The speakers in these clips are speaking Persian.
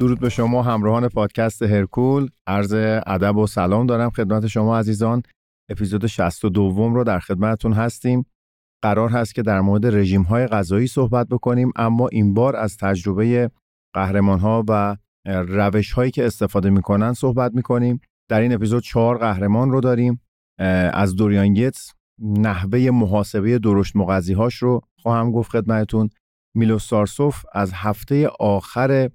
درود به شما همراهان پادکست هرکول. عرض ادب و سلام دارم خدمت شما عزیزان. اپیزود 62 رو در خدمتتون هستیم. قرار هست که در مورد رژیم های غذایی صحبت بکنیم اما این بار از تجربه قهرمان ها و روش هایی که استفاده می‌کنن صحبت می‌کنیم. در این اپیزود چهار قهرمان رو داریم. از دوریان یتس نحوه محاسبه درشت مغذی هاش رو خواهم گفت خدمتتون. میلو سارسوف از هفته آخر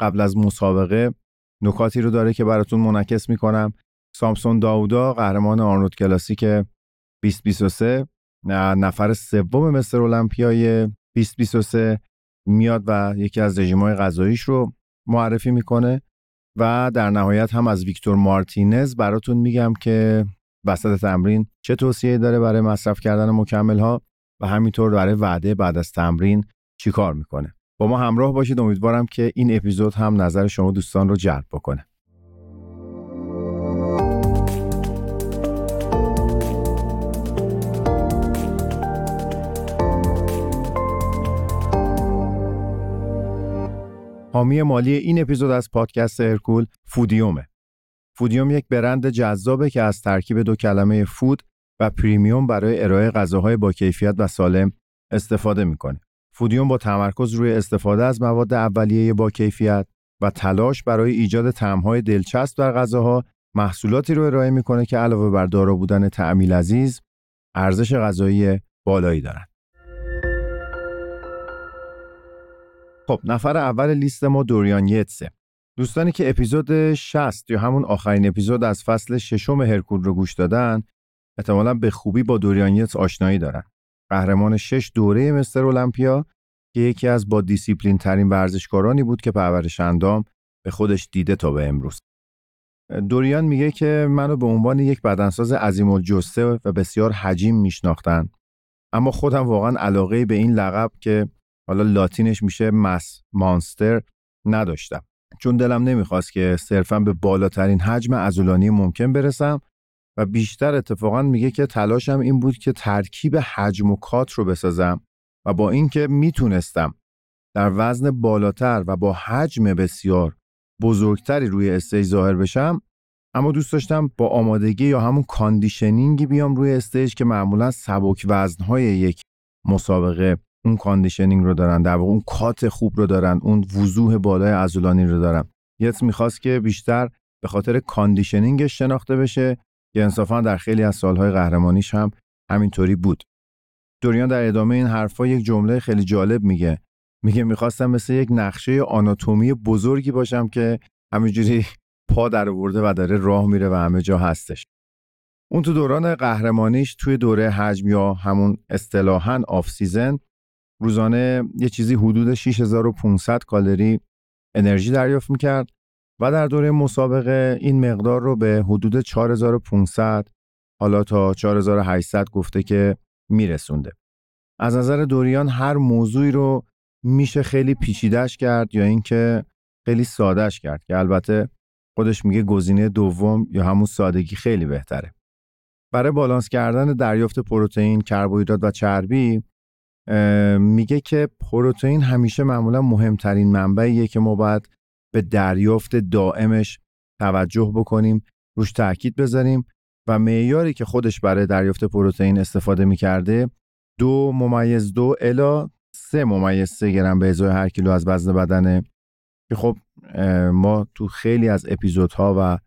قبل از مسابقه نکاتی رو داره که براتون منعکس می‌کنم. سامسون داودا قهرمان آرنولد کلاسیک 2023 نفر سوم مستر المپیای 2023 میاد و یکی از رژیم‌های غذاییش رو معرفی می‌کنه و در نهایت هم از ویکتور مارتینز براتون میگم که وسط تمرین چه توصیه داره برای مصرف کردن مکمل ها و همینطور برای وعده بعد از تمرین چیکار می‌کنه. با ما همراه باشید امیدوارم که این اپیزود هم نظر شما دوستان رو جلب بکنه حامی مالی این اپیزود از پادکست هرکول فودیومه. فودیوم یک برند جذابه که از ترکیب دو کلمه فود و پریمیوم برای ارائه غذاهای با کیفیت و سالم استفاده می‌کنه. فودیوم با تمرکز روی استفاده از مواد اولیه با کیفیت و تلاش برای ایجاد طعم‌های دلچسب در غذاها محصولاتی رو ارائه می‌کنه که علاوه بر دارا بودن طعمی لذیذ ارزش غذایی بالایی دارند. خب نفر اول لیست ما دوریان یتسه دوستانی که اپیزود 60 یا همون آخرین اپیزود از فصل ششم هرکول رو گوش دادن احتمالا به خوبی با دوریان یتس آشنایی دارن قهرمان شش دوره مستر المپیا که یکی از با دیسیپلین ترین ورزشکارانی بود که پرورش اندام به خودش دیده تا به امروز. دوریان میگه که منو به عنوان یک بدنساز عظیم الجثه و بسیار حجیم میشناختن. اما خودم واقعا علاقه به این لقب که حالا لاتینش میشه mass monster نداشتم. چون دلم نمی‌خواست که صرفا به بالاترین حجم عضلانی ممکن برسم و بیشتر اتفاقا میگه که تلاشم این بود که ترکیب حجم و cut رو بسازم و با اینکه می‌تونستم در وزن بالاتر و با حجم بسیار بزرگتری روی stage ظاهر بشم اما دوست داشتم با آمادگی یا همون conditioning ی بیام روی stage که معمولا سبک وزنهای یک مسابقه اون conditioning رو دارن در واقع اون cut خوب رو دارن اون وضوح بالای عضلانی رو دارن. یتس می‌خواست که بیشتر به خاطر conditioning ش شناخته بشه که انصافا در خیلی از سالهای قهرمانیش هم همینطوری بود. دوریان در ادامه این حرفا یک جمله خیلی جالب میگه. میگه می‌خواستم مثل یک نقشه آناتومی بزرگی باشم که همینجوری پا درآورده و داره راه میره و همه جا هستش. اون تو دوران قهرمانیش توی دوره حجم یا همون اصطلاحا off season روزانه یه چیزی حدود 6500 کالری انرژی دریافت می‌کرد. و در دوره مسابقه این مقدار رو به حدود 4500 حالا تا 4800 گفته که میرسونده. از نظر دوریان هر موضوعی رو میشه خیلی پیچیدش کرد یا اینکه خیلی سادهش کرد که البته خودش میگه گزینه دوم یا همون سادگی خیلی بهتره. برای بالانس کردن دریافت پروتئین، کربوهیدرات و چربی میگه که پروتئین همیشه معمولا مهمترین منبعیه که ما باید به دریافت دائمش توجه بکنیم روش تاکید بذاریم و معیاری که خودش برای دریافت پروتئین استفاده می‌کرده دو ممیز دو الا سه ممیز سه گرم به ازای هر کیلو از وزن بدنه. که خب ما تو خیلی از اپیزودها و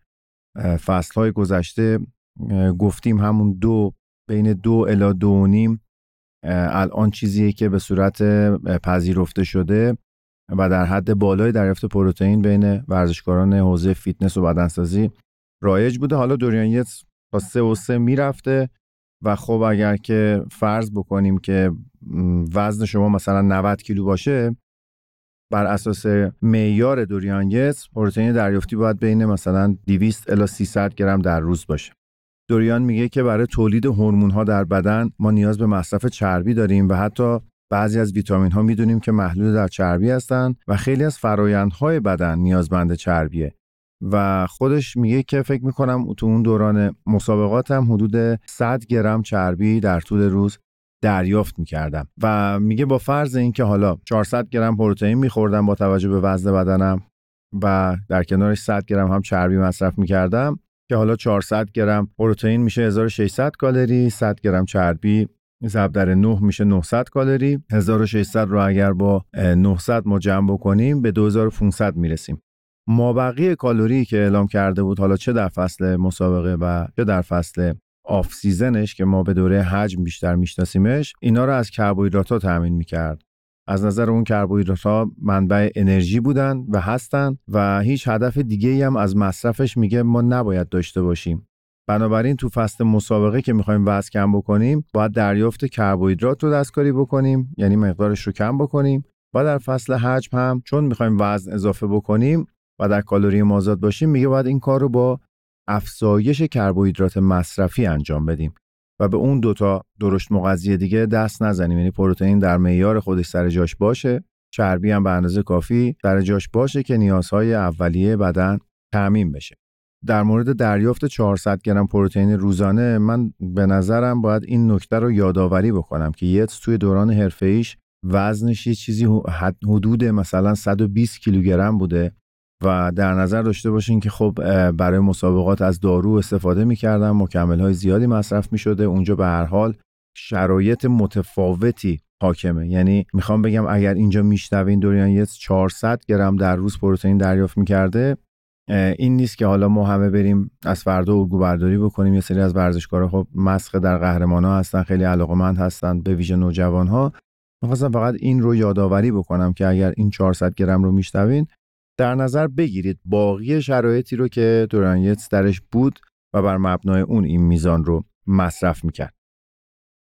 فصلهای گذشته گفتیم همون دو بین دو الی دو نیم الان چیزیه که به صورت پذیرفته شده. و در حد بالای دریافت پروتئین بین ورزشکاران حوزه فیتنس و بدنسازی رایج بوده. حالا دوریان تا سه و سه می‌رفته و خب اگر که فرض بکنیم که وزن شما مثلا 90 کیلو باشه بر اساس معیار دوریان پروتئین دریافتی باید بین مثلا 200 الی 300 گرم در روز باشه. دوریان میگه که برای تولید هورمون ها در بدن ما نیاز به مصرف چربی داریم و حتی بعضی از ویتامین ها می‌دونیم که محلول در چربی هستند و خیلی از فرایندهای بدن نیازمند چربیه. و خودش میگه که فکر می‌کنم تو اون دوران مسابقات هم حدود 100 گرم چربی در طول روز دریافت می‌کردم. و میگه با فرض اینکه حالا 400 گرم پروتئین میخوردم با توجه به وزن بدنم و در کنارش 100 گرم هم چربی مصرف می‌کردم که حالا 400 گرم پروتئین میشه 1600 کالری 100 گرم چربی ضرب در 9 میشه 900 کالری. 1600 رو اگر با 900 ما جمع بکنیم به 2500 می‌رسیم. مابقی کالری که اعلام کرده بود حالا چه در فصل مسابقه و چه در فصل off season ش که ما به دوره حجم بیشتر میشناسیمش اینا رو از کربوهیدرات ها تامین می‌کرد. از نظر اون کربوهیدرات ها منبع انرژی بودن و هستن و هیچ هدف دیگه هم از مصرفش میگه ما نباید داشته باشیم. بنابراین تو فصل مسابقه که می‌خوایم وزن کم بکنیم باید دریافت کربوهیدرات رو دستکاری بکنیم یعنی مقدارش رو کم بکنیم و در فصل حجم هم چون می‌خوایم وزن اضافه بکنیم و در کالری مازاد باشیم میگه باید این کار رو با افزایش کربوهیدرات مصرفی انجام بدیم و به اون دوتا درشت مغذی دیگه دست نزنیم. یعنی پروتئین در معیار خودش سر جاش باشه چربی هم به اندازه کافی سر جاش باشه که نیازهای اولیه بدن تأمین بشه. در مورد دریافت 400 گرم پروتئین روزانه من به نظرم باید این نکته رو یادآوری بکنم که یتس توی دوران حرفه‌ایش وزنش یه چیزی حدود مثلا 120 کیلوگرم بوده و در نظر داشته باشین که خب برای مسابقات از دارو استفاده می‌کردن مکمل های زیادی مصرف می‌شده. اونجا به هر حال شرایط متفاوتی حاکمه. یعنی می‌خوام بگم اگر اینجا میشنوین دوریان یه 400 گرم در روز پروتئین دریافت می‌کرده این نیست که حالا ما همه بریم از فردا الگو برداری بکنیم یه سری از ورزشکارا خب مسخ در قهرمان ها هستن خیلی علاقمند هستن به ویژه نوجوان ها می‌خواستم فقط این رو یادآوری بکنم که اگر این 400 گرم رو میشنوین در نظر بگیرید باقی شرایطی رو که دورانیتس درش بود و بر مبنای اون این میزان رو مصرف می‌کرد.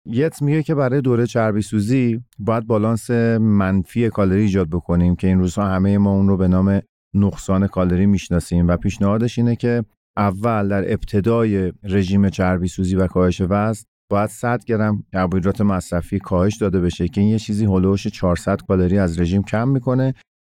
یتس میگه که برای دوره چربی سوزی باید بالانس منفی کالری ایجاد بکنیم که این روزها همه ما اون رو به نام نقصان کالری می‌شناسیم و پیشنهادش اینه که اول در ابتدای رژیم چربی سوزی و کاهش وزن باید 100 گرم کربوهیدرات مصرفی کاهش داده بشه که این یه چیزی هلوش 400 کالری از رژیم کم می‌کنه.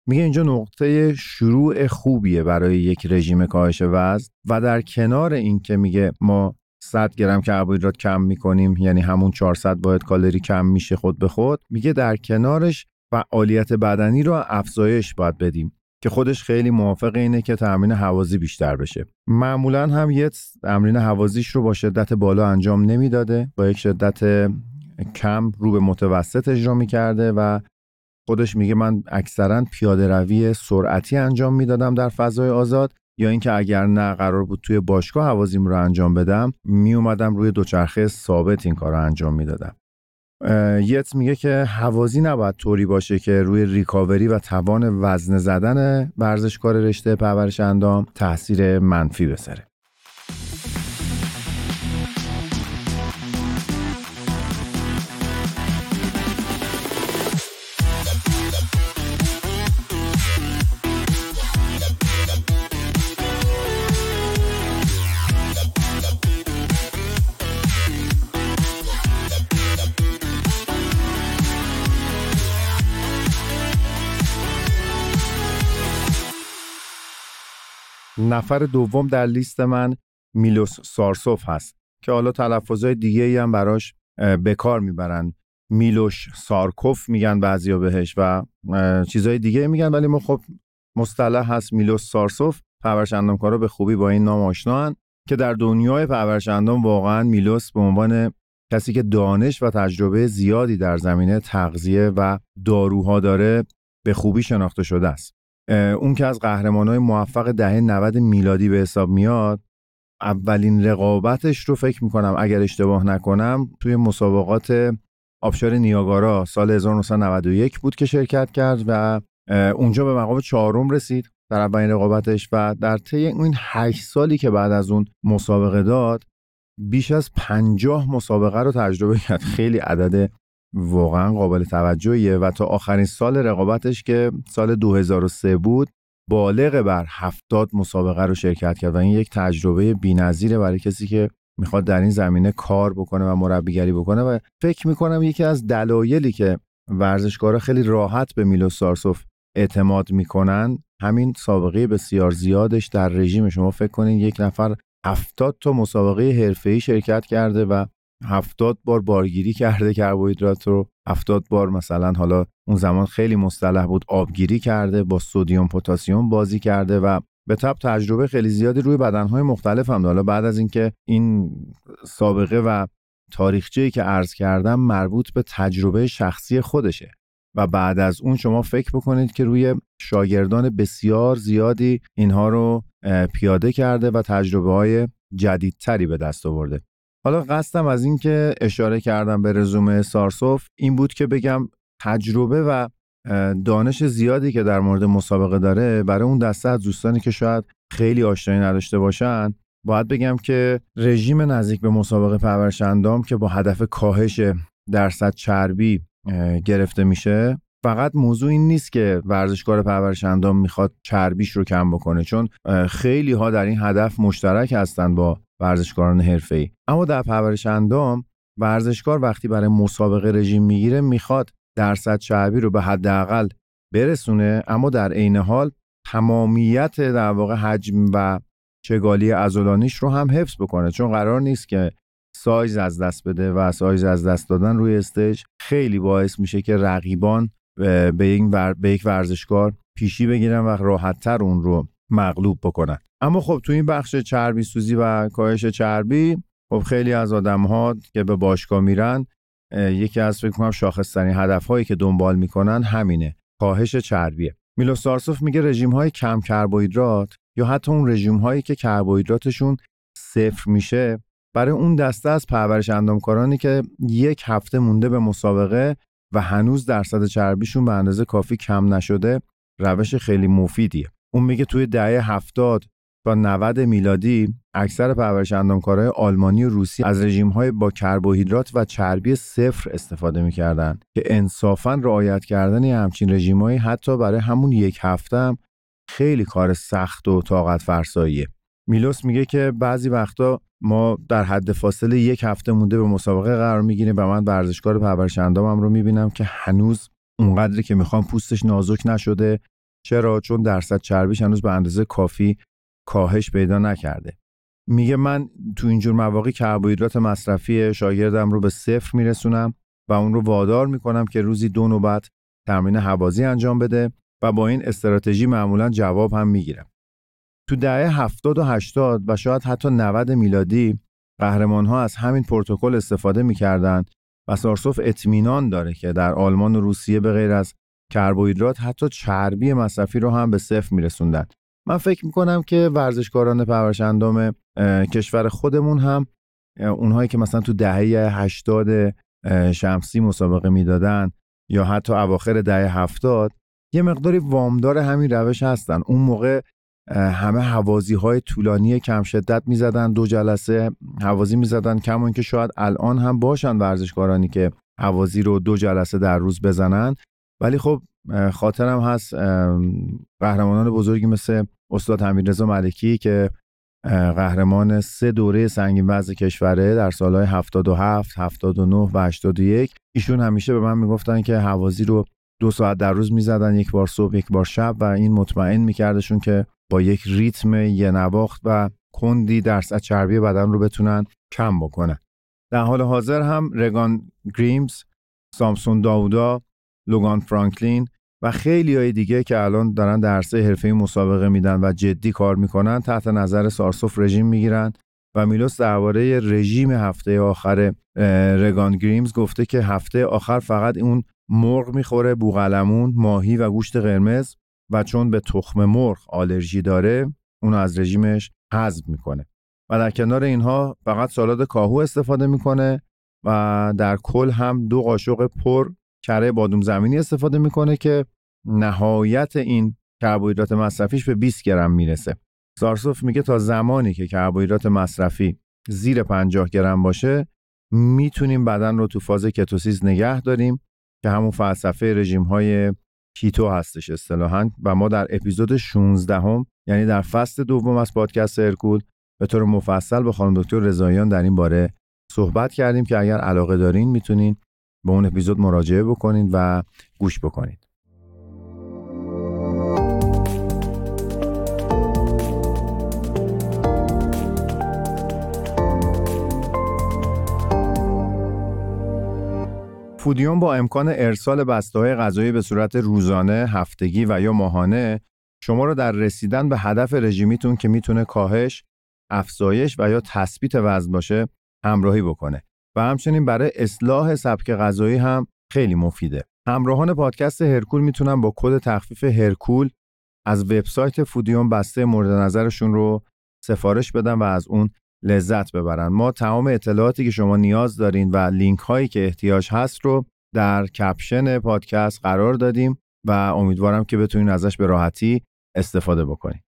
میگه اینجا نقطه شروع خوبیه برای یک رژیم کاهش وزن و در کنار این که میگه ما 100 گرم کربوهیدرات کم می‌کنیم یعنی همون 400 باید کالری کم میشه خود به خود میگه در کنارش فعالیت بدنی رو افزایش باید بدیم. که خودش خیلی موافق اینه که تمرین حوازی بیشتر بشه. معمولا هم یه تمرین حوازیش رو با شدت بالا انجام نمی‌داده. با یک شدت کم رو به متوسط اجرا می‌کرده و خودش میگه من اکثرا پیاده روی سرعتی انجام می‌دادم در فضای آزاد. یا اینکه اگر نه قرار بود توی باشگاه حوازیم رو انجام بدم می اومدم روی دوچرخه ثابت این کار رو انجام می‌دادم. یت میگه که حوازی نباید طوری باشه که روی ریکاوری و توان وزن زدن ورزشکار رشته پرورش اندام تاثیر منفی بسره نفر دوم در لیست من میلوس سارسوف هست که حالا تلفظهای دیگه ای هم براش به کار می‌برن. میلوش سارکوف میگن بعضیا بهش و چیزهای دیگه میگن ولی ما خب مصطلح هست میلوس سارسوف. پرورش اندامکارا به خوبی با این نام آشنان که در دنیای پرورش اندام واقعا میلوس به عنوان کسی که دانش و تجربه زیادی در زمینه تغذیه و داروها داره به خوبی شناخته شده است. اون که از های موفق دهه 90 میلادی به حساب میاد اولین رقابتش رو فکر می‌کنم اگر اشتباه نکنم توی مسابقات آبشار نیاگارا سال 1991 بود که شرکت کرد و اونجا به مقام چهارم رسید در اولین رقابتش و در طی این 8 سالی که بعد از اون مسابقه داد بیش از 50 مسابقه رو تجربه کرد. خیلی عدد واقعا قابل توجهیه و تا آخرین سال رقابتش که سال 2003 بود بالغ بر 70 مسابقه رو شرکت کرد و این یک تجربه بی‌نظیره برای کسی که می‌خواد در این زمینه کار بکنه و مربیگری بکنه و فکر می‌کنم یکی از دلایلی که ورزشکارا خیلی راحت به میلو سارسوف اعتماد می‌کنن همین سابقه بسیار زیادش در رژیم شما فکر کنین یک نفر 70 تا مسابقه حرفه‌ای شرکت کرده و هفتاد بار بارگیری کرده کربوهیدرات رو. هفتاد بار مثلا حالا اون زمان خیلی مصطلح بود آبگیری کرده با سودیوم پتاسیم بازی کرده و به تب تجربه خیلی زیادی روی بدنهای مختلف هم حالا بعد از اینکه این سابقه و تاریخچه‌ای که عرض کردم مربوط به تجربه شخصی خودشه و بعد از اون شما فکر بکنید که روی شاگردان بسیار زیادی اینها رو پیاده کرده و تجربه های جدیدتری به دست آورده. حالا قصدم از اینکه اشاره کردم به رزومه سارسوف این بود که بگم تجربه و دانش زیادی که در مورد مسابقه داره برای اون دسته از دوستانی که شاید خیلی آشنایی نداشته باشن باید بگم که رژیم نزدیک به مسابقه پرورش اندام که با هدف کاهش درصد چربی گرفته میشه فقط موضوع این نیست که ورزشکار پرورش اندام می‌خواد چربیش رو کم بکنه چون خیلی ها در این هدف مشترک هستند با ورزشکاران حرفه‌ای. اما در پرورش اندام ورزشکار وقتی برای مسابقه رژیم می‌گیره می‌خواد درصد چربی رو به حداقل برسونه اما در عین حال تمامیت در واقع حجم و چگالی عضلانیش رو هم حفظ بکنه. چون قرار نیست که سایز از دست بده و سایز از دست دادن روی stage خیلی باعث میشه که رقیبان به یک ورزشکار پیشی بگیرن و راحتتر اون رو مغلوب بکنن. اما خب تو این بخش چربی سوزی و کاهش چربی خب خیلی از آدم ها که به باشگاه میرن یکی از فکر کنم شاخصترین هدف هایی که دنبال می‌کنن همینه کاهش چربیه. میلو سارسوف میگه رژیم های کم کربوهیدرات یا حتی اون رژیم هایی که کربوهیدراتشون صفر میشه برای اون دسته از پرورش اندامکارانی که یک هفته مونده به مسابقه و هنوز درصد چربیشون به اندازه کافی کم نشده روش خیلی مفیدیه. اون میگه توی دهه هفتاد تا 90 میلادی اکثر پرورش اندامکارای آلمانی و روسی از رژیم‌های با کربوهیدرات و چربی صفر استفاده می‌کردند که انصافا رعایت کردن همچین رژیمایی حتی برای همون یک هفته هم خیلی کار سخت و طاقت فرساییه میلوس میگه که بعضی وقتا ما در حد فاصله یک هفته مونده به مسابقه قرار می‌گیریم و من ورزشکار پرورش اندامم رو می‌بینم که هنوز اونقدری که می‌خوام پوستش نازک نشده. چرا؟ چون درصد چربیش هنوز به اندازه کافی کاهش پیدا نکرده. میگه من تو اینجور مواقع کربوهیدرات مصرفی شاگردم رو به صفر میرسونم و اون رو وادار می‌کنم که روزی دو نوبت تمرین حوازی انجام بده و با این استراتژی معمولا جواب هم می‌گیرم. تو دهه 70 و 80 و شاید حتی 90 میلادی قهرمان ها از همین پروتکل استفاده می‌کردند و سارسوف اطمینان داره که در آلمان و روسیه به غیر از کربوهیدرات حتی چربی مصرفی رو هم به صفر میرسوندن. من فکر می‌کنم که ورزشکاران پرورش اندام کشور خودمون هم اونهایی که مثلا تو دهه 80 شمسی مسابقه می‌دادن یا حتی اواخر دهه 70 یه مقداری وامدار همین روش هستن. اون موقع همه حوازی های طولانی کم شدت می‌زدن دو جلسه حوازی می‌زدن کمون که شاید الان هم باشن ورزشکارانی که حوازی رو دو جلسه در روز بزنن. ولی خب خاطرم هست قهرمانان بزرگی مثل استاد حمیدرضا ملکی که قهرمان سه دوره سنگین وزن کشوره در سالهای 77, 79 و 81 ایشون همیشه به من می‌گفتن که حوازی رو دو ساعت در روز می‌زدن یک بار صبح یک بار شب و این مطمئن میکردشون که با یک ریتم یه نواخت و کندی درصد چربی بدن رو بتونن کم بکنن. در حال حاضر هم رگان گریمز، سامسون داودا، لوگان فرانکلین و خیلی های دیگه که الان دارن درسه حرفه مسابقه میدن و جدی کار می‌کنن تحت نظر سارسوف رژیم می‌گیرن و میلوس درباره رژیم هفته آخر رگان گریمز گفته که هفته آخر فقط اون مرغ می‌خوره بوغلمون ماهی و گوشت قرمز. و چون به تخم مرغ آلرژی داره اونو از رژیمش حذف می‌کنه. و در کنار اینها فقط سالاد کاهو استفاده می‌کنه و در کل هم دو قاشق پر کره بادوم زمینی استفاده می‌کنه که نهایت این کربوهیدرات مصرفیش به 20 گرم می‌رسه. سارسوف میگه تا زمانی که کربوهیدرات مصرفی زیر 50 گرم باشه می‌تونیم بدن رو تو فاز کتوسیز نگه داریم که همون فلسفه رژیم های کیتو هستش اصطلاحا. و ما در اپیزود 16 هم یعنی در فصل دوم از پادکست ارکول به طور مفصل با خانم دکتر رضاییان در این باره صحبت کردیم که اگر علاقه دارین می‌تونین به اون اپیزود مراجعه بکنید و گوش بکنید فودیوم با امکان ارسال بسته های غذایی به صورت روزانه، هفتگی و یا ماهانه شما رو در رسیدن به هدف رژیمیتون که می‌تونه کاهش، افزایش و یا تثبیت وزن باشه همراهی بکنه و همچنین برای اصلاح سبک غذایی هم خیلی مفیده. همراهان پادکست هرکول می‌تونن با کد تخفیف هرکول از وبسایت فودیوم بسته مورد نظرشون رو سفارش بدن و از اون لذت ببرن ما تمام اطلاعاتی که شما نیاز دارین و لینک هایی که احتیاج هست رو در کپشن پادکست قرار دادیم و امیدوارم که بتونین ازش به راحتی استفاده بکنید.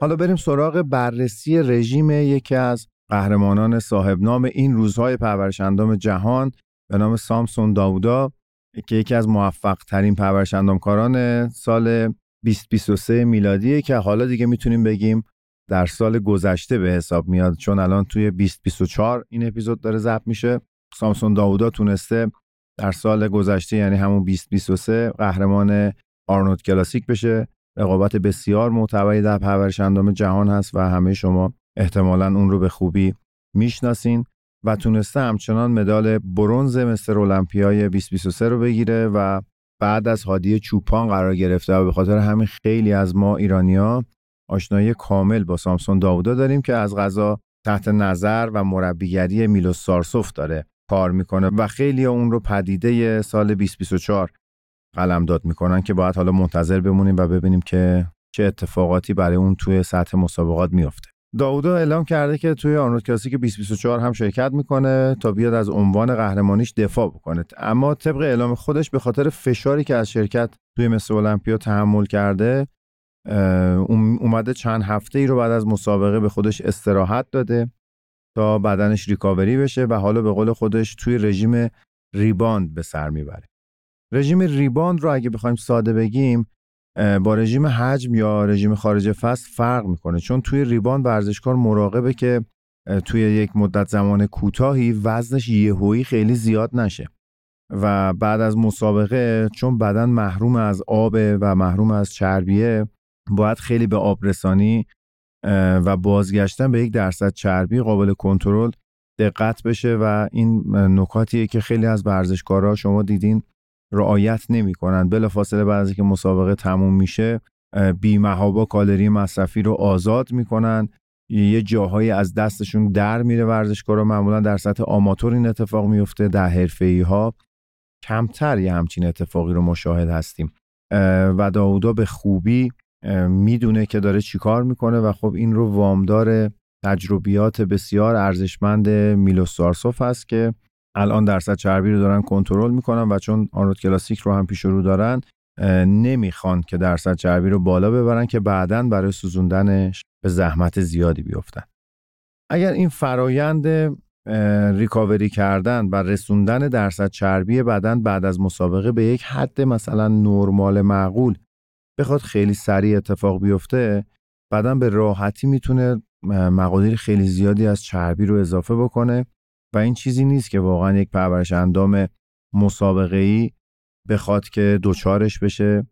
حالا بریم سراغ بررسی رژیم یکی از قهرمانان صاحب نام این روزهای پرورش اندام جهان به نام سامسون داودا که یکی از موفق ترین پرورش اندامکاران سال 2023 میلادیه که حالا دیگه می‌تونیم بگیم در سال گذشته به حساب میاد چون الان توی 2024 این اپیزود داره ضبط میشه. سامسون داودا تونسته در سال گذشته یعنی همون 2023 قهرمان آرنولد کلاسیک بشه. رقابت بسیار معتبری در پرورش اندام جهان هست و همه شما احتمالا اون رو به خوبی می‌شناسین و تونسته همچنان مدال برونز مستر المپیای 2023 رو بگیره و بعد از هادی چوپان قرار گرفته و به خاطر همین خیلی از ما ایرانیا آشنایی کامل با سامسون داودا داریم که از غذا تحت نظر و مربیگری میلوس سارسوف داره کار می‌کنه و خیلی اون رو پدیده سال 2024 قلمداد می‌کنن که باید حالا منتظر بمونیم و ببینیم که چه اتفاقاتی برای اون توی سطح مسابقات میفته داودا اعلام کرده که توی آرنولد کلاسیک 2024 هم شرکت می‌کنه تا بیاد از عنوان قهرمانیش دفاع بکنه. اما طبق اعلام خودش به خاطر فشاری که از شرکت توی مثل المپیا تحمل کرده اومده چند هفته ای رو بعد از مسابقه به خودش استراحت داده تا بدنش ریکاوری بشه و حالا به قول خودش توی رژیم rebound به سر می‌بره. رژیم rebound رو اگه بخوایم ساده بگیم با رژیم حجم یا رژیم خارج فصل فرق می‌کنه. چون توی rebound ورزشکار مراقبه که توی یک مدت زمان کوتاهی وزنش یهویی خیلی زیاد نشه. و بعد از مسابقه چون بدن محروم از آب و محروم از چربیه باید خیلی به آب رسانی و بازگشتن به یک درصد چربی قابل کنترل دقت بشه. و این نکاتیه که خیلی از ورزشکارا شما دیدین رعایت نمی‌کنن. بلافاصله بعد از که مسابقه تموم میشه بی محابا کالری مصرفی رو آزاد می‌کنن. یه جاهایی از دستشون در میره ورزشکارا. معمولا در سطح آماتور این اتفاق میفته در حرفه ها کمتر یه همچین اتفاقی رو مشاهد هستیم. و داودا به خوبی می‌دونه که داره چیکار می‌کنه و خب این رو وامدار تجربیات بسیار ارزشمند میلوس سارسوف هست که الان درصد چربی رو دارن کنترل می‌کنن و چون آنرود کلاسیک رو هم پیش رو دارن نمی‌خوان که درصد چربی رو بالا ببرن که بعدا برای سوزوندنش به زحمت زیادی بیفتن. اگر این فرایند ریکاوری کردن و رسوندن درصد چربی بدن بعد از مسابقه به یک حد مثلا نرمال معقول بخواد خیلی سریع اتفاق بیفته بعدا به راحتی می‌تونه مقادیر خیلی زیادی از چربی رو اضافه بکنه و این چیزی نیست که واقعا یک پرورش اندام مسابقه ای بخواد که دوچارش بشه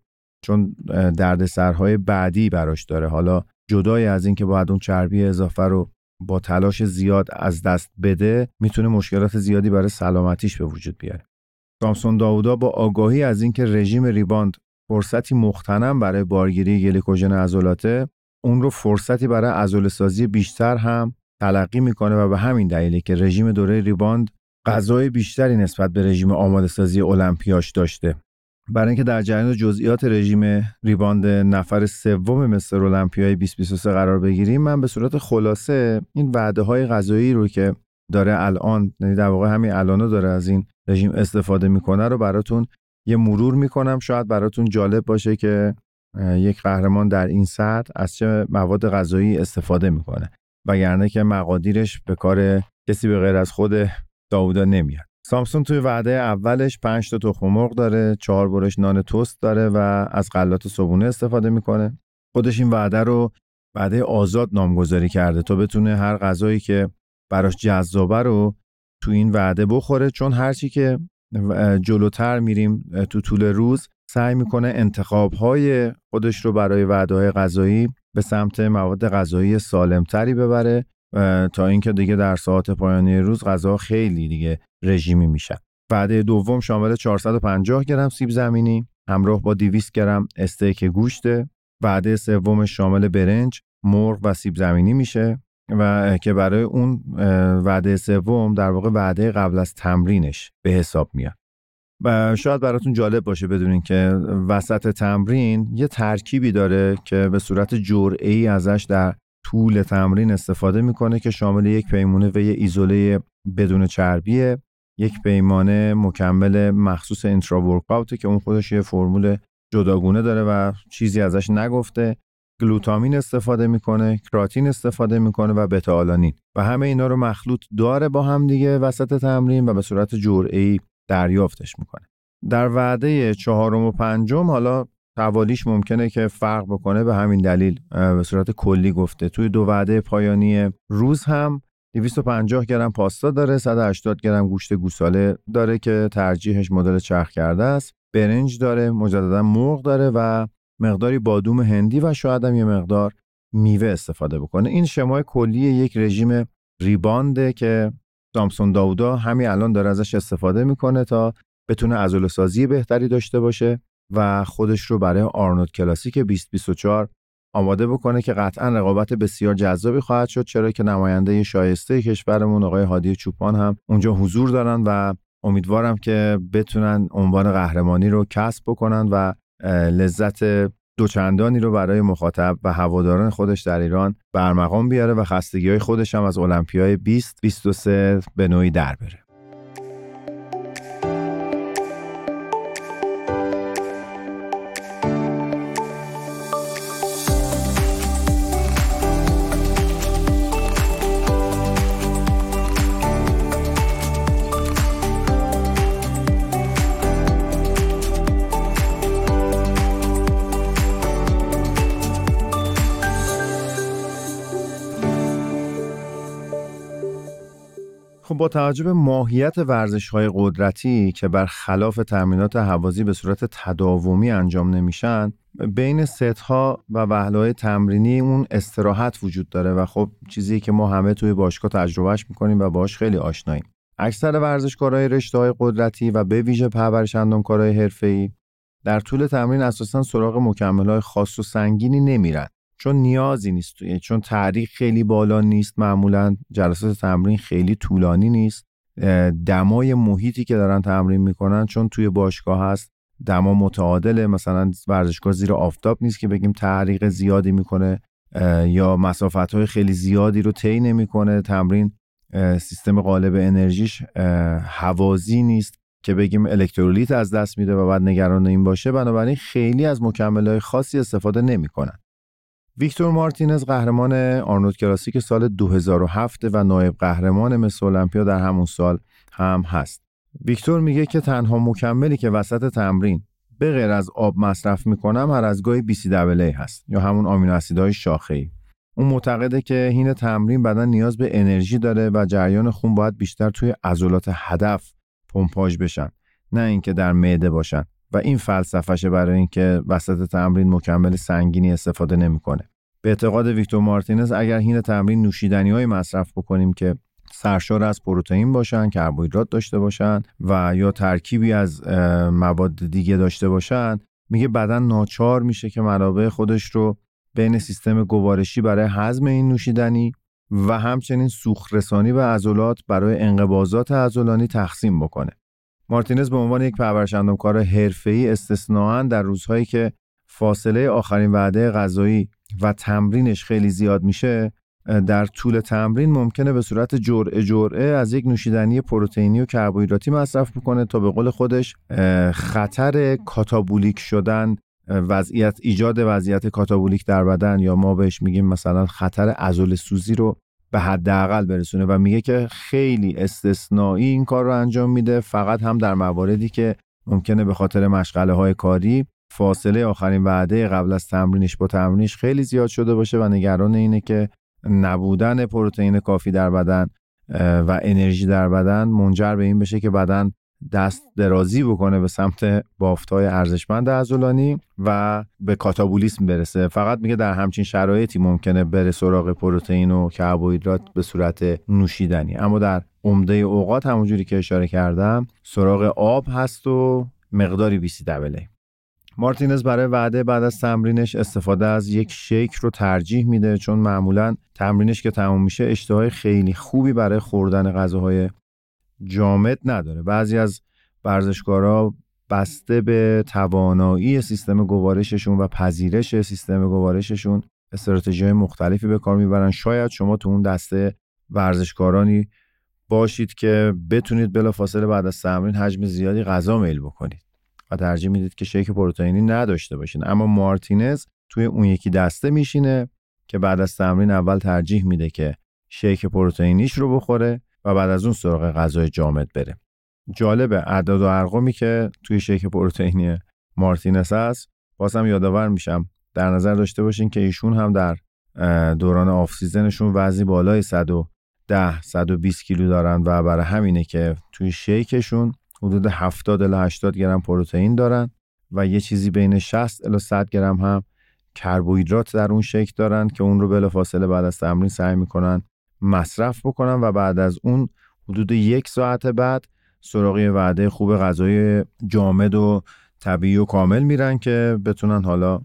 چون دردسرهای بعدی براش داره. حالا جدای از اینکه باید اون چربی اضافه رو با تلاش زیاد از دست بده می‌تونه مشکلات زیادی برای سلامتیش به وجود بیاره. سامسون داودا با آگاهی از اینکه رژیم rebound فرصتی مغتنم برای بارگیری گلیکوژن عضلاته اون رو فرصتی برای عضله سازی بیشتر هم تلقی می‌کنه و به همین دلیله که رژیم دوره rebound غذای بیشتری نسبت به رژیم آماده سازی المپیاش داشته. برای اینکه در جریان جزئیات رژیم rebound نفر سوم مستر المپیای 2023 قرار بگیریم من به صورت خلاصه این وعده های غذایی رو که داره الان یعنی در واقع همین الانو داره از این رژیم استفاده می‌کنه رو براتون یه مرور می‌کنم. شاید براتون جالب باشه که یک قهرمان در این سطح از چه مواد غذایی استفاده می‌کنه. وگرنه که مقادیرش به کار کسی به غیر از خود داودا نمیاد. سامسون توی وعده اولش 5 تا تخم مرغ داره چهار برش نان توست داره و از غلات صبونه استفاده می‌کنه. خودش این وعده رو وعده آزاد نامگذاری کرده تا بتونه هر غذایی که براش جذابه رو تو این وعده بخوره چون هرچی که جلوتر میریم تو طول روز سعی می‌کنه انتخاب های خودش رو برای وعده های غذایی به سمت مواد غذایی سالمتری ببره تا اینکه دیگه در ساعت پایانی روز غذا خیلی دیگه رژیمی میشن وعده دوم شامل 450 گرم سیب زمینی همراه با 200 گرم استیک گوشته وعده سوم شامل برنج مرغ و سیب زمینی میشه و که برای اون وعده سوم در واقع وعده قبل از تمرینش به حساب میاد. شاید براتون جالب باشه بدونین که وسط تمرین یه ترکیبی داره که به صورت ای ازش در طول تمرین استفاده می‌کنه که شامل یک پیمونه و یه ایزوله بدون چربیه. یک پیمانه مکمل مخصوص اینترا ورکاوته که اون خودش یه فرمول جداگونه داره و چیزی ازش نگفته. گلوتامین استفاده می‌کنه کراتین استفاده می‌کنه و بتالانین و همه اینا رو مخلوط داره با هم دیگه وسط تمرین و به صورت جرعه‌ای دریافتش می‌کنه. در وعده چهارم و پنجم حالا توالیش ممکنه که فرق بکنه به همین دلیل به صورت کلی گفته. توی دو وعده پایانی روز هم 250 گرم پاستا داره 180 گرم گوشت گوساله داره که ترجیحش مدل چرخ کرده است. برنج داره مجددا مرغ داره و مقداری بادوم هندی و شاید هم یه مقدار میوه استفاده بکنه. این شمای کلی یک رژیم ریبانده که سامسون داودا همین الان داره ازش استفاده می‌کنه تا بتونه عضله سازی بهتری داشته باشه و خودش رو برای آرنولد کلاسیک 2024 آماده بکنه که قطعا رقابت بسیار جذابی خواهد شد چرا که نماینده شایسته کشورمون آقای هادی چوپان هم اونجا حضور دارن و امیدوارم که بتونن عنوان قهرمانی رو کسب بکنن و لذت دوچندانی رو برای مخاطب و هواداران خودش در ایران برمقام بیاره و خستگی های خودش هم از المپیای 2023 به نوعی در بره. با توجه به ماهیت ورزش های قدرتی که بر خلاف تمرینات هوازی به صورت تداومی انجام نمیشن بین ست ها و وهله تمرینی اون استراحت وجود داره و خب چیزی که ما همه توی باشگاه تجربهش می‌کنیم و باش خیلی آشناییم. اکثر ورزشکارهای رشته های قدرتی و به ویژه پرورش اندامکارهای حرفه‌ای در طول تمرین اساسا سراغ مکمل های خاص و سنگینی نمیرن. چون نیازی نیست چون تعریق خیلی بالا نیست معمولا جلسات تمرین خیلی طولانی نیست. دمای محیطی که دارن تمرین می‌کنن چون توی باشگاه هست دما متعادله. مثلا ورزشگاه زیر آفتاب نیست که بگیم تعریق زیادی می‌کنه یا مسافت های خیلی زیادی رو طی نمی‌کنه. تمرین سیستم قالب انرژیش حوازی نیست که بگیم الکترولیت از دست میده و بعد نگران این باشه. بنابراین خیلی از مکمل خاصی استفاده نمی‌کنن. ویکتور مارتینز قهرمان آرنولد کلاسیک سال 2007 و نایب قهرمان مس المپیا در همون سال هم هست. ویکتور میگه که تنها مکملی که وسط تمرین به غیر از آب مصرف می‌کنم هر از گاهی ای هست یا همون آمینو اسیدهای شاخه‌ای. اون معتقده که هین تمرین بدن نیاز به انرژی داره و جریان خون باید بیشتر توی عضلات هدف پمپاژ بشن نه اینکه در معده باشن و این فلسفهشه برای اینکه وسط تمرین مکمل سنگینی استفاده نمی‌کنه. به اعتقاد ویکتور مارتینز اگر هین تمرین نوشیدنی های مصرف بکنیم که سرشار از پروتئین باشن کربوهیدرات داشته باشن و یا ترکیبی از مواد دیگه داشته باشن میگه بدن ناچار میشه که منابع خودش رو بین سیستم گوارشی برای هضم این نوشیدنی و همچنین سوخت رسانی و عضلات برای انقباضات عضلانی تقسیم بکنه. مارتینز به عنوان یک پرورش اندامکار حرفه‌ای استثناا در روزهایی که فاصله آخرین وعده غذایی و تمرینش خیلی زیاد میشه در طول تمرین ممکنه به صورت جرعه جرعه از یک نوشیدنی پروتئینی و کربوهیدراتی مصرف بکنه تا به قول خودش خطر کاتابولیک شدن وضعیت ایجاد وضعیت کاتابولیک در بدن یا ما بهش میگیم مثلا خطر عضل سوزی رو به حداقل برسونه و میگه که خیلی استثنایی این کار رو انجام میده. فقط هم در مواردی که ممکنه به خاطر مشغله های کاری فاصله آخرین وعده قبل از تمرینش با تمرینش خیلی زیاد شده باشه و نگران اینه که نبودن پروتئین کافی در بدن و انرژی در بدن منجر به این بشه که بدن دست درازی بکنه به سمت بافتهای ارزشمند عضلانی و به کاتابولیسم برسه. فقط میگه در همچین شرایطی ممکنه بره سراغ پروتئین و کربوهیدرات به صورت نوشیدنی. اما در عمده اوقات همونجوری که اشاره کردم سراغ آب هست و مقداری بیسی دبله مارتینز برای وعده بعد از تمرینش استفاده از یک شیک رو ترجیح میده چون معمولا تمرینش که تموم میشه اشتهای خیلی خوبی برای خوردن غذاهای جامد نداره. بعضی از ورزشکارا بسته به توانایی سیستم گوارششون و پذیرش سیستم گوارششون استراتژی های مختلفی به کار می‌برن. شاید شما تو اون دسته ورزشکارانی باشید که بتونید بلافاصله بعد از تمرین حجم زیادی غذا میل بکنید و ترجیح می‌دید که شیک پروتئینی نداشته باشین. اما مارتینز توی اون یکی دسته میشینه که بعد از تمرین اول ترجیح میده که شیک پروتئینیش رو بخوره بعد از اون سراغ غذای جامد بره جالب اعداد و ارقامی که توی شیک پروتئینی مارتینز هست بازم یادآور میشم. در نظر داشته باشین که ایشون هم در دوران off season شون وزنی بالای 110 120 کیلو دارن و برای همینه که توی shake شون حدود 70 الی 80 گرم پروتئین دارن و یه چیزی بین 60 الی 100 گرم هم کربوهیدرات در اون shake دارن که اون رو بلافاصله بعد از تمرین سعی می‌کنن مصرف بکنن و بعد از اون حدود یک ساعت بعد سراغ یه وعده خوب غذای جامد و طبیعی و کامل میرن که بتونن حالا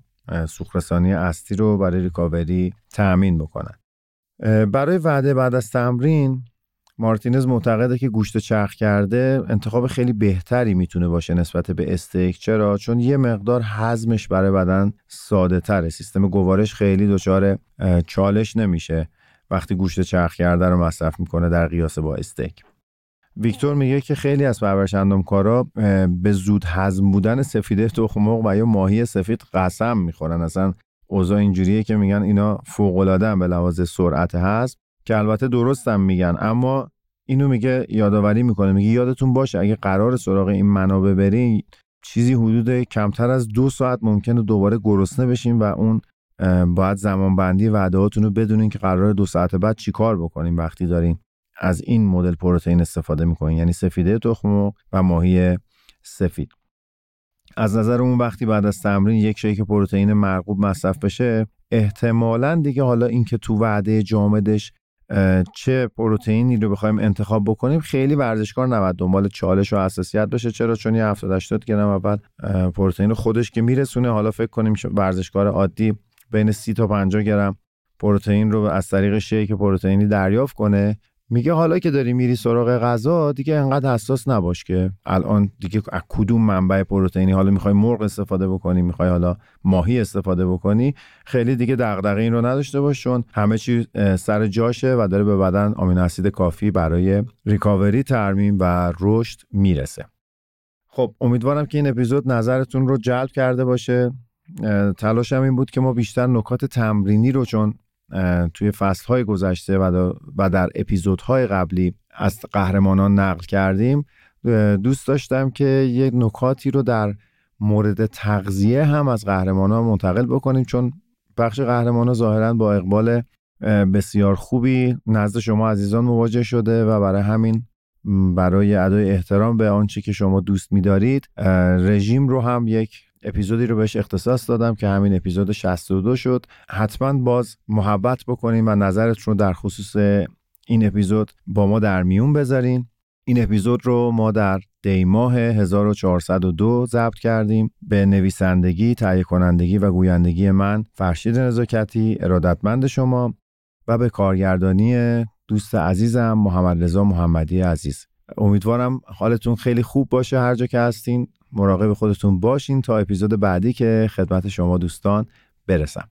سوخرسانی اصلی رو برای ریکاوری تأمین بکنن. برای وعده بعد از تمرین مارتینز معتقده که گوشت چرخ کرده انتخاب خیلی بهتری می‌تونه باشه نسبت به استیک. چرا؟ چون یه مقدار حزمش برای بدن ساده تره سیستم گوارش خیلی دچار چالش نمیشه. وقتی گوشت چرخ کرده رو مصرف می‌کنه در قیاس با استیک. ویکتور میگه که خیلی از پرورش اندامکارا به زود هضم بودن سفیده تخم مرغ و یا ماهی سفید قسم می‌خورن. اصلا اوضاع اینجوریه که میگن اینا فوق العاده به لحاظ سرعت هضم که البته درستم میگن. اما اینو میگه یادآوری می‌کنه. میگه یادتون باشه اگه قرار سراغ این منابع برین چیزی حدود کمتر از دو ساعت ممکنه دوباره گرسنه بشین و اون باید زمان بندی وعدهاتون رو بدونین که قرار دو ساعت بعد چیکار بکنین وقتی دارین از این مدل پروتئین استفاده می‌کنین. یعنی سفیده تخم و ماهی سفید. از نظر اون وقتی بعد از تمرین یک شیک پروتئین مرغوب مصرف بشه احتمالا دیگه حالا اینکه تو وعده جامدش چه پروتئینی رو بخوایم انتخاب بکنیم خیلی ورزشکار نباید دنبال چالش و حساسیت بشه چرا؟ چون یه 70 80 گرم اول پروتئین خودش که میرسونه. حالا فکر کنیم ورزشکار عادی بین 30 تا 50 گرم پروتئین رو از طریق شیک پروتئینی دریافت کنه. میگه حالا که داری میری سراغ غذا دیگه انقدر حساس نباش که الان دیگه از کدوم منبع پروتئینی حالا می‌خوای مرغ استفاده بکنی می‌خوای حالا ماهی استفاده بکنی خیلی دیگه دغدغه این رو نداشته باش چون همه چی سر جاشه و داره به بدن آمینو اسید کافی برای ریکاوری ترمیم و رشد می‌رسه. خب امیدوارم که این اپیزود نظرتون رو جلب کرده باشه. تلاشم این بود که ما بیشتر نکات تمرینی رو چون توی فصلهای گذشته و در اپیزودهای قبلی از قهرمانان نقل کردیم. دوست داشتم که یک نکاتی رو در مورد تغذیه هم از قهرمانان منتقل بکنیم چون بخش قهرمانان ظاهرا با اقبال بسیار خوبی نزد شما عزیزان مواجه شده و برای همین برای ادای احترام به آنچه که شما دوست می‌دارید رژیم رو هم یک اپیزودی رو بهش اختصاص دادم که همین اپیزود 62 شد. حتما باز محبت بکنین و نظرتون رو در خصوص این اپیزود با ما در میون بذارین. این اپیزود رو ما در دیماه 1402 ضبط کردیم. به نویسندگی، تهیه کنندگی و گویندگی من فرشید نزاکتی ارادتمند شما و به کارگردانی دوست عزیزم محمد رضا محمدی عزیز. امیدوارم حالتون خیلی خوب باشه هر جا که هستین. مراقب خودتون باشین تا اپیزود بعدی که خدمت شما دوستان برسم.